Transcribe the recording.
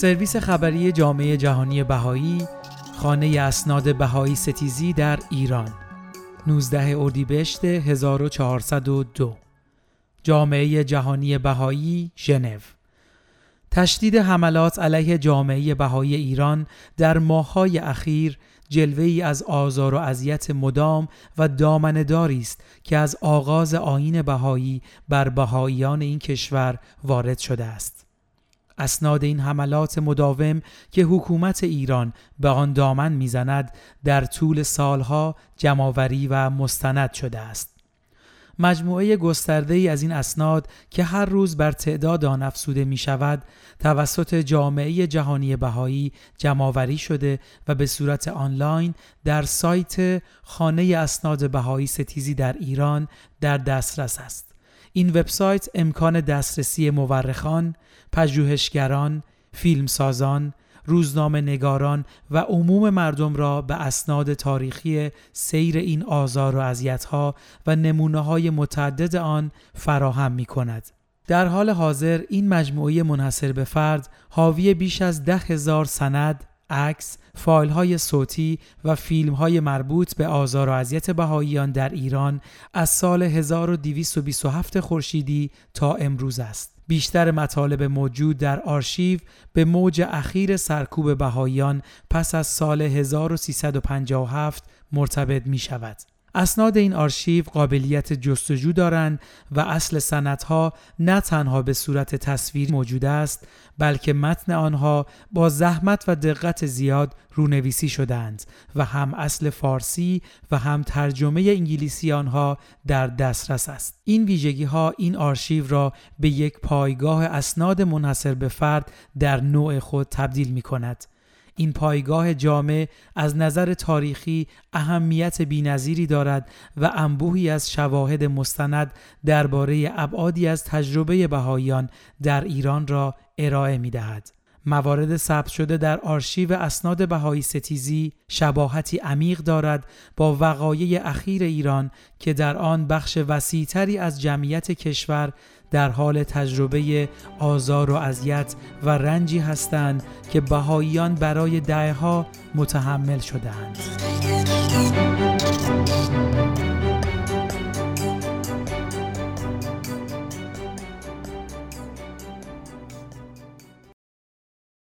سرویس خبری جامعه جهانی بهایی خانه اسناد بهایی ستیزی در ایران. 19 اردیبهشت 1402 جامعه جهانی بهایی ژنو. تشدید حملات علیه جامعه بهایی ایران در ماههای اخیر جلوه ای از آزار و اذیت مدام و دامنداری است که از آغاز آین بهایی بر بهاییان این کشور وارد شده است. اسناد این حملات مداوم که حکومت ایران به آن دامن می‌زند در طول سالها جمعآوری و مستند شده است. مجموعه گسترده ای از این اسناد که هر روز بر تعداد آن افسوده می شود توسط جامعه جهانی بهایی جمعآوری شده و به صورت آنلاین در سایت خانه اسناد بهایی ستیزی در ایران در دسترس است. این وبسایت امکان دسترسی مورخان، پژوهشگران، فیلمسازان، روزنامه نگاران و عموم مردم را به اسناد تاریخی سیر این آزار و اذیت‌ها و نمونه های متعدد آن فراهم می کند. در حال حاضر این مجموعه منحصر به فرد حاوی بیش از ده هزار سند، عکس، فایل های صوتی و فیلم های مربوط به آزار و اذیت بهاییان در ایران از سال 1227 خورشیدی تا امروز است. بیشتر مطالب موجود در آرشیو به موج اخیر سرکوب بهاییان پس از سال 1357 مرتبط می شود. اسناد این آرشیو قابلیت جستجو دارند و اصل سندها نه تنها به صورت تصویر موجود است بلکه متن آنها با زحمت و دقت زیاد رونویسی شدند و هم اصل فارسی و هم ترجمه انگلیسی آنها در دسترس است. این ویژگی ها این آرشیو را به یک پایگاه اسناد منحصر به فرد در نوع خود تبدیل می کند این پایگاه جامع از نظر تاریخی اهمیت بینظیری دارد و انبوهی از شواهد مستند درباره ابعادی از تجربه بهاییان در ایران را ارائه می دهد. موارد ثبت شده در آرشیو اسناد بهایی ستیزی شباهتی عمیق دارد با وقایع اخیر ایران که در آن بخش وسیعتری از جمعیت کشور در حال تجربه آزار و اذیت و رنجی هستند که بهاییان برای دهها متحمل شدهاند.